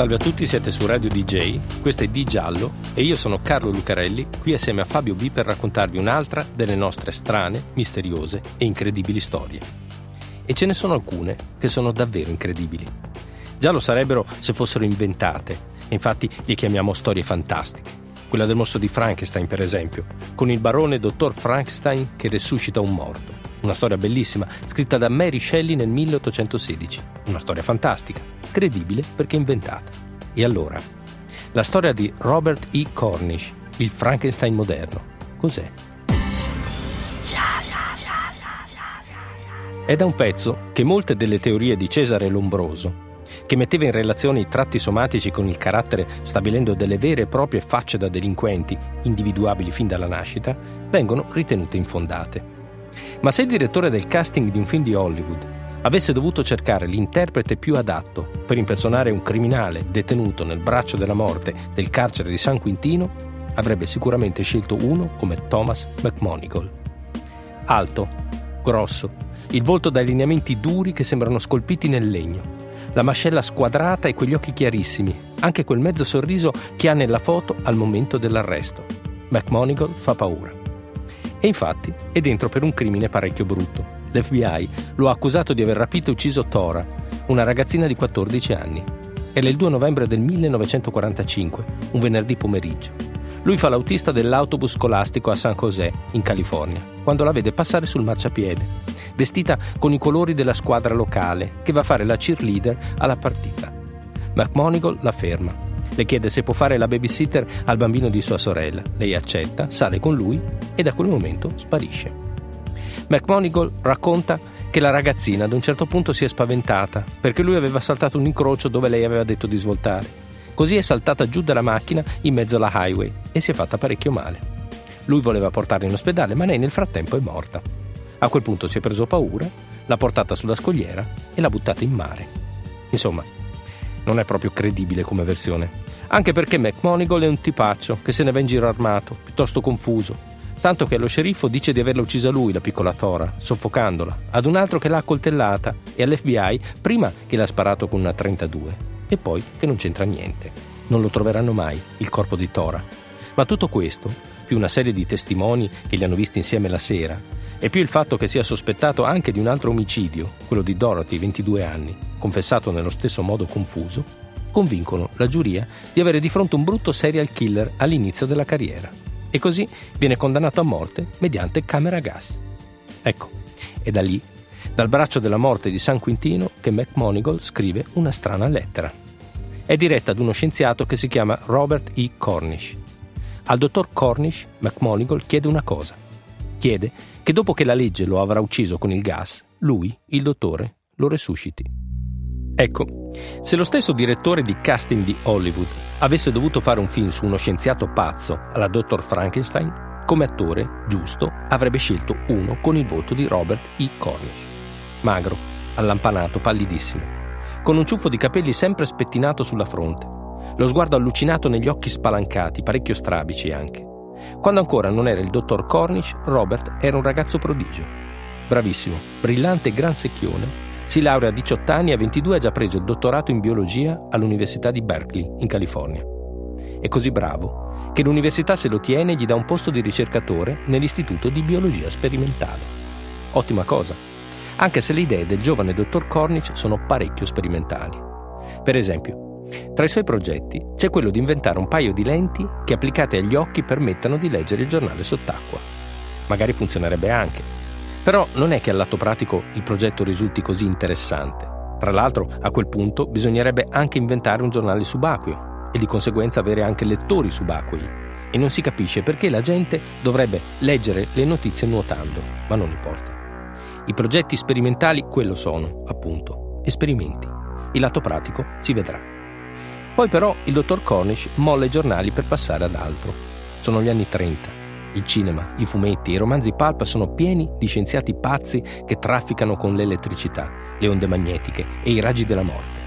Salve a tutti, siete su Radio DJ, questo è Di Giallo e io sono Carlo Lucarelli, qui assieme a Fabio B per raccontarvi un'altra delle nostre strane, misteriose e incredibili storie. E ce ne sono alcune che sono davvero incredibili. Già lo sarebbero se fossero inventate, infatti le chiamiamo storie fantastiche. Quella del mostro di Frankenstein, per esempio, con il barone dottor Frankenstein che resuscita un morto. Una storia bellissima, scritta da Mary Shelley nel 1816. Una storia fantastica, credibile perché inventata. E allora? La storia di Robert E. Cornish, il Frankenstein moderno. Cos'è? È da un pezzo che molte delle teorie di Cesare Lombroso, che metteva in relazione i tratti somatici con il carattere stabilendo delle vere e proprie facce da delinquenti, individuabili fin dalla nascita, vengono ritenute infondate. Ma se il direttore del casting di un film di Hollywood avesse dovuto cercare l'interprete più adatto per impersonare un criminale detenuto nel braccio della morte del carcere di San Quintino, avrebbe sicuramente scelto uno come Thomas McMonigal. Alto, grosso, il volto dai lineamenti duri che sembrano scolpiti nel legno, la mascella squadrata e quegli occhi chiarissimi, anche quel mezzo sorriso che ha nella foto al momento dell'arresto. McMonigal fa paura. E infatti è dentro per un crimine parecchio brutto. L'FBI lo ha accusato di aver rapito e ucciso Tora, una ragazzina di 14 anni. Era il 2 novembre del 1945, un venerdì pomeriggio. Lui fa l'autista dell'autobus scolastico a San José, in California, quando la vede passare sul marciapiede, vestita con i colori della squadra locale che va a fare la cheerleader alla partita. McMonigal la ferma le chiede se può fare la babysitter al bambino di sua sorella. Lei accetta, sale con lui e da quel momento sparisce. McMonigal racconta che la ragazzina ad un certo punto si è spaventata perché lui aveva saltato un incrocio dove lei aveva detto di svoltare. Così è saltata giù dalla macchina in mezzo alla highway e si è fatta parecchio male. Lui voleva portarla in ospedale, ma lei nel frattempo è morta. A quel punto si è preso paura, l'ha portata sulla scogliera e l'ha buttata in mare. Insomma, non è proprio credibile come versione. Anche perché McMonigal è un tipaccio che se ne va in giro armato, piuttosto confuso. Tanto che lo sceriffo dice di averla uccisa lui, la piccola Tora, soffocandola, ad un altro che l'ha accoltellata e all'FBI prima che l'ha sparato con una 32 e poi che non c'entra niente. Non lo troveranno mai, il corpo di Tora. Ma tutto questo, più una serie di testimoni che li hanno visti insieme la sera, e più il fatto che sia sospettato anche di un altro omicidio, quello di Dorothy, 22 anni, confessato nello stesso modo confuso, convincono la giuria di avere di fronte un brutto serial killer all'inizio della carriera. E così viene condannato a morte mediante camera a gas. Ecco, è da lì, dal braccio della morte di San Quintino, che McMonigal scrive una strana lettera. È diretta ad uno scienziato che si chiama Robert E. Cornish. Al dottor Cornish, McMonigal chiede una cosa. Chiede che dopo che la legge lo avrà ucciso con il gas, lui, il dottore, lo resusciti. Ecco, se lo stesso direttore di casting di Hollywood avesse dovuto fare un film su uno scienziato pazzo alla Dr. Frankenstein, come attore, giusto, avrebbe scelto uno con il volto di Robert E. Cornish. Magro, allampanato, pallidissimo, con un ciuffo di capelli sempre spettinato sulla fronte, lo sguardo allucinato negli occhi spalancati, parecchio strabici anche. Quando ancora non era il dottor Cornish, Robert era un ragazzo prodigio. Bravissimo, brillante e gran secchione, si laurea a 18 anni e a 22 ha già preso il dottorato in biologia all'Università di Berkeley, in California. È così bravo che l'università se lo tiene e gli dà un posto di ricercatore nell'Istituto di Biologia Sperimentale. Ottima cosa, anche se le idee del giovane dottor Cornish sono parecchio sperimentali. Per esempio, tra i suoi progetti c'è quello di inventare un paio di lenti che applicate agli occhi permettano di leggere il giornale sott'acqua. Magari funzionerebbe anche, però non è che al lato pratico il progetto risulti così interessante. Tra l'altro, a quel punto bisognerebbe anche inventare un giornale subacqueo e di conseguenza avere anche lettori subacquei. E non si capisce perché la gente dovrebbe leggere le notizie nuotando, ma non importa. I progetti sperimentali quello sono, appunto, esperimenti. Il lato pratico si vedrà. Poi però il dottor Cornish molla i giornali per passare ad altro. Sono gli anni 30 Il cinema, i fumetti, i romanzi pulp sono pieni di scienziati pazzi che trafficano con l'elettricità, le onde magnetiche e i raggi della morte.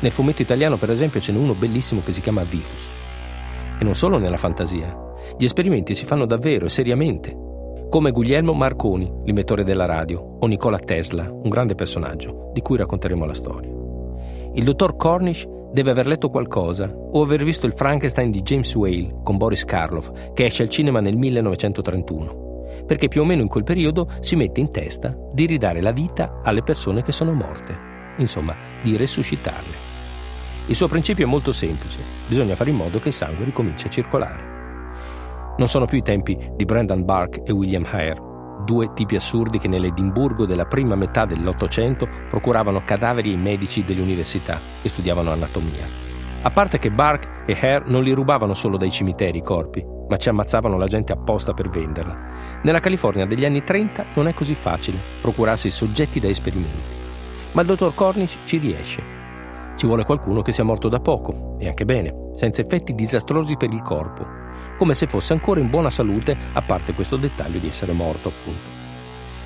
Nel fumetto italiano, per esempio, ce n'è uno bellissimo che si chiama Virus. E non solo nella fantasia. Gli esperimenti si fanno davvero e seriamente. Come Guglielmo Marconi, l'inventore della radio, o Nikola Tesla, un grande personaggio, di cui racconteremo la storia. Il dottor Cornish deve aver letto qualcosa o aver visto il Frankenstein di James Whale con Boris Karloff, che esce al cinema nel 1931, perché più o meno in quel periodo si mette in testa di ridare la vita alle persone che sono morte, insomma, di resuscitarle. Il suo principio è molto semplice, bisogna fare in modo che il sangue ricominci a circolare. Non sono più i tempi di Brendan Burke e William Hare, due tipi assurdi che nell'Edimburgo della prima metà dell'Ottocento procuravano cadaveri ai medici delle università che studiavano anatomia. A parte che Bark e Hare non li rubavano solo dai cimiteri i corpi, ma ci ammazzavano la gente apposta per venderla. Nella California degli anni 30 non è così facile procurarsi soggetti da esperimenti. Ma il dottor Cornish ci riesce. Ci vuole qualcuno che sia morto da poco, e anche bene, senza effetti disastrosi per il corpo, come se fosse ancora in buona salute, a parte questo dettaglio di essere morto, appunto.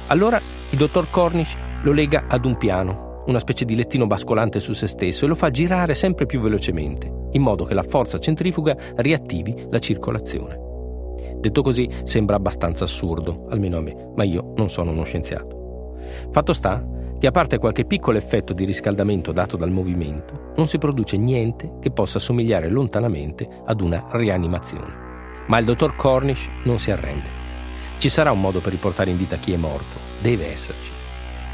Allora il dottor Cornish lo lega ad un piano, una specie di lettino bascolante su se stesso, e lo fa girare sempre più velocemente, in modo che la forza centrifuga riattivi la circolazione. Detto così sembra abbastanza assurdo, almeno a me, ma io non sono uno scienziato. Fatto sta che a parte qualche piccolo effetto di riscaldamento dato dal movimento, non si produce niente che possa somigliare lontanamente ad una rianimazione. Ma il dottor Cornish non si arrende. Ci sarà un modo per riportare in vita chi è morto, deve esserci.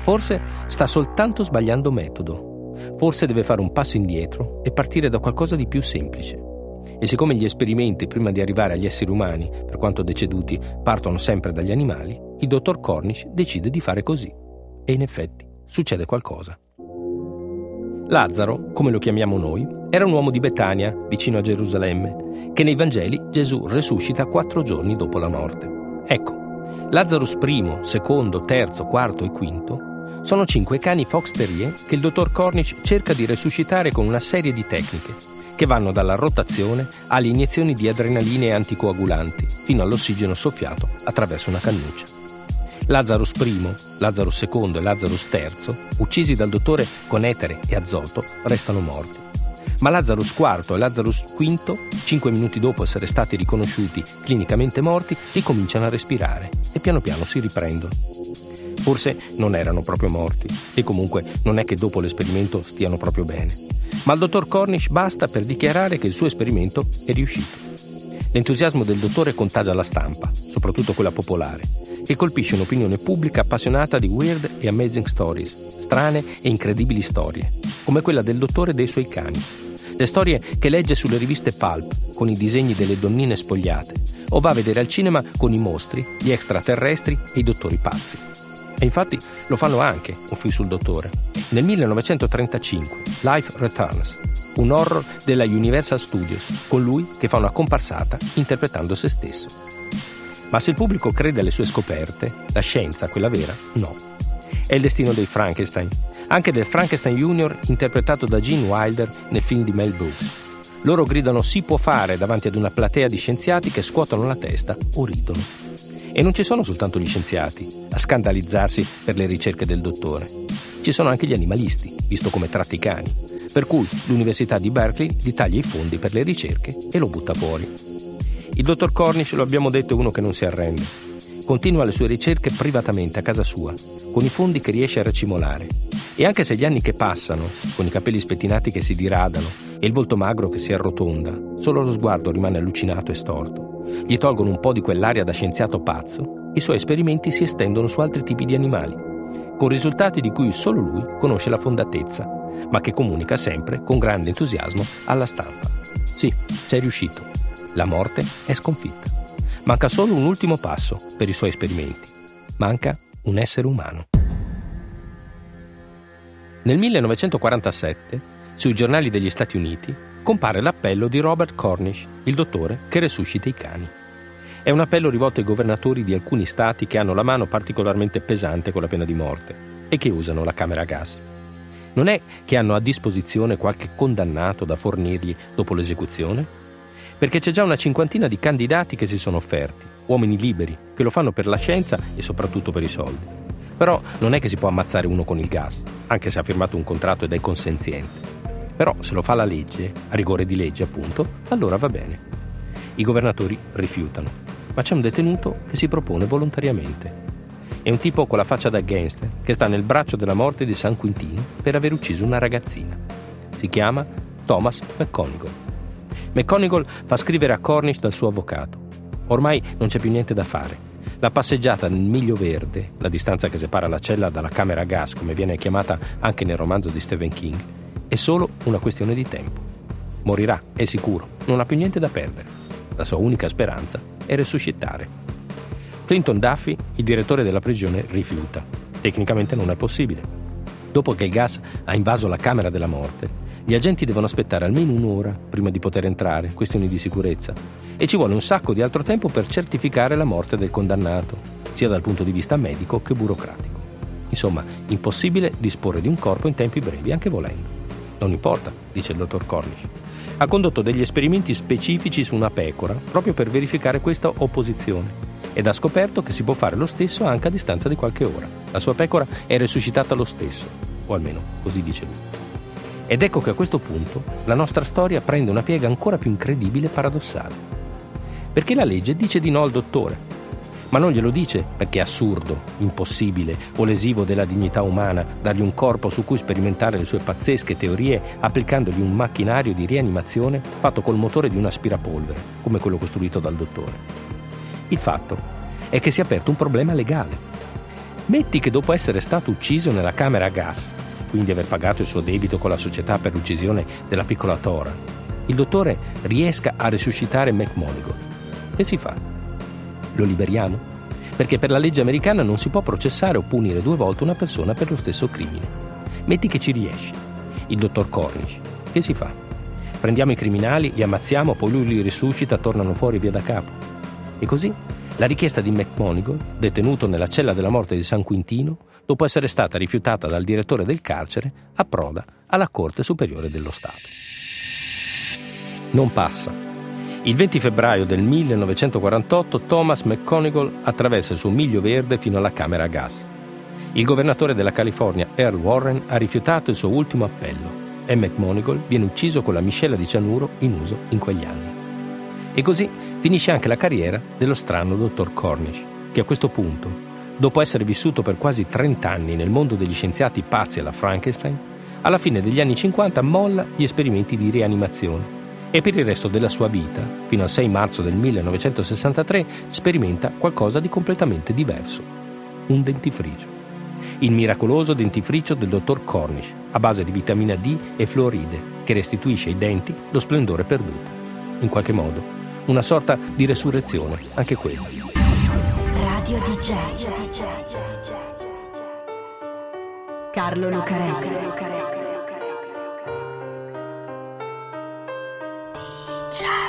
Forse sta soltanto sbagliando metodo. Forse deve fare un passo indietro e partire da qualcosa di più semplice. E siccome gli esperimenti prima di arrivare agli esseri umani, per quanto deceduti, partono sempre dagli animali, il dottor Cornish decide di fare così. E in effetti succede qualcosa. Lazzaro, come lo chiamiamo noi, era un uomo di Betania, vicino a Gerusalemme, che nei Vangeli Gesù resuscita quattro giorni dopo la morte. Ecco, Lazzarus I, secondo, terzo, quarto e quinto sono cinque cani Fox Terrier che il dottor Cornish cerca di resuscitare con una serie di tecniche che vanno dalla rotazione alle iniezioni di adrenaline e anticoagulanti fino all'ossigeno soffiato attraverso una cannuccia. Lazarus I, Lazarus II e Lazarus III, uccisi dal dottore con etere e azoto, restano morti ma Lazarus IV e Lazarus V, cinque minuti dopo essere stati riconosciuti clinicamente morti, ricominciano a respirare e piano piano si riprendono. Forse non erano proprio morti e comunque non è che dopo l'esperimento stiano proprio bene. Ma al dottor Cornish basta per dichiarare che il suo esperimento è riuscito. L'entusiasmo del dottore contagia la stampa, soprattutto quella popolare, e colpisce un'opinione pubblica appassionata di weird e amazing stories, strane e incredibili storie, come quella del dottore e dei suoi cani, le storie che legge sulle riviste Pulp con i disegni delle donnine spogliate o va a vedere al cinema con i mostri, gli extraterrestri e i dottori pazzi. E infatti lo fanno anche un film sul dottore. Nel 1935, Life Returns, un horror della Universal Studios, con lui che fa una comparsata interpretando se stesso. Ma se il pubblico crede alle sue scoperte, la scienza, quella vera, no. È il destino dei Frankenstein, anche del Frankenstein Jr. interpretato da Gene Wilder nel film di Mel Brooks. Loro gridano si può fare davanti ad una platea di scienziati che scuotono la testa o ridono. E non ci sono soltanto gli scienziati a scandalizzarsi per le ricerche del dottore. Ci sono anche gli animalisti, visto come tratta i cani, per cui l'Università di Berkeley gli taglia i fondi per le ricerche e lo butta fuori. Il dottor Cornish, lo abbiamo detto, è uno che non si arrende. Continua le sue ricerche privatamente a casa sua, con i fondi che riesce a racimolare e anche se gli anni che passano, con i capelli spettinati che si diradano e il volto magro che si arrotonda, solo lo sguardo rimane allucinato e storto, gli tolgono un po' di quell'aria da scienziato pazzo, i suoi esperimenti si estendono su altri tipi di animali, con risultati di cui solo lui conosce la fondatezza, ma che comunica sempre con grande entusiasmo alla stampa. Sì, c'è riuscito. La morte è sconfitta. Manca solo un ultimo passo per i suoi esperimenti. Manca un essere umano. Nel 1947, sui giornali degli Stati Uniti, compare l'appello di Robert Cornish, il dottore che resuscita i cani. È un appello rivolto ai governatori di alcuni stati che hanno la mano particolarmente pesante con la pena di morte e che usano la camera a gas. Non è che hanno a disposizione qualche condannato da fornirgli dopo l'esecuzione? Perché c'è già una cinquantina di candidati che si sono offerti, uomini liberi, che lo fanno per la scienza e soprattutto per i soldi. Però non è che si può ammazzare uno con il gas, anche se ha firmato un contratto ed è consenziente. Però se lo fa la legge, a rigore di legge appunto, allora va bene. I governatori rifiutano, ma c'è un detenuto che si propone volontariamente. È un tipo con la faccia da gangster che sta nel braccio della morte di San Quintino per aver ucciso una ragazzina. Si chiama Thomas McConigal. McConigal fa scrivere a Cornish dal suo avvocato. Ormai non c'è più niente da fare. La passeggiata nel miglio verde, la distanza che separa la cella dalla camera a gas, come viene chiamata anche nel romanzo di Stephen King, è solo una questione di tempo. Morirà, è sicuro, non ha più niente da perdere. La sua unica speranza è resuscitare. Clinton Duffy, il direttore della prigione, rifiuta. Tecnicamente non è possibile. Dopo che il gas ha invaso la camera della morte, gli agenti devono aspettare almeno un'ora prima di poter entrare, questioni di sicurezza, e ci vuole un sacco di altro tempo per certificare la morte del condannato, sia dal punto di vista medico che burocratico. Insomma, impossibile disporre di un corpo in tempi brevi, anche volendo. Non importa, dice il dottor Cornish. Ha condotto degli esperimenti specifici su una pecora proprio per verificare questa opposizione ed ha scoperto che si può fare lo stesso anche a distanza di qualche ora. La sua pecora è resuscitata lo stesso, o almeno così dice lui. Ed ecco che a questo punto la nostra storia prende una piega ancora più incredibile e paradossale. Perché la legge dice di no al dottore, ma non glielo dice perché è assurdo, impossibile o lesivo della dignità umana dargli un corpo su cui sperimentare le sue pazzesche teorie applicandogli un macchinario di rianimazione fatto col motore di un aspirapolvere, come quello costruito dal dottore. Il fatto è che si è aperto un problema legale. Metti che dopo essere stato ucciso nella camera a gas, quindi aver pagato il suo debito con la società per l'uccisione della piccola Tora, il dottore riesca a resuscitare McMonigal. Che si fa? Lo liberiamo? Perché per la legge americana non si può processare o punire due volte una persona per lo stesso crimine. Metti che ci riesce. Il dottor Cornish. Che si fa? Prendiamo i criminali, li ammazziamo, poi lui li risuscita, tornano fuori via da capo. E così la richiesta di McMonigal, detenuto nella cella della morte di San Quintino, dopo essere stata rifiutata dal direttore del carcere, approda alla Corte Superiore dello Stato. Non passa il 20 febbraio del 1948 Thomas McConigal attraversa il suo miglio verde fino alla camera a gas. Il governatore della California, Earl Warren, ha rifiutato il suo ultimo appello e McMonigal viene ucciso con la miscela di cianuro in uso in quegli anni. E così finisce anche la carriera dello strano dottor Cornish, che a questo punto, dopo essere vissuto per quasi 30 anni nel mondo degli scienziati pazzi alla Frankenstein, alla fine degli anni 50 molla gli esperimenti di rianimazione e per il resto della sua vita, fino al 6 marzo del 1963, sperimenta qualcosa di completamente diverso, un dentifricio. Il miracoloso dentifricio del dottor Cornish, a base di vitamina D e fluoride, che restituisce ai denti lo splendore perduto. In qualche modo, una sorta di resurrezione, anche quella. Radio DJ. Carlo Lucarelli. Ciao.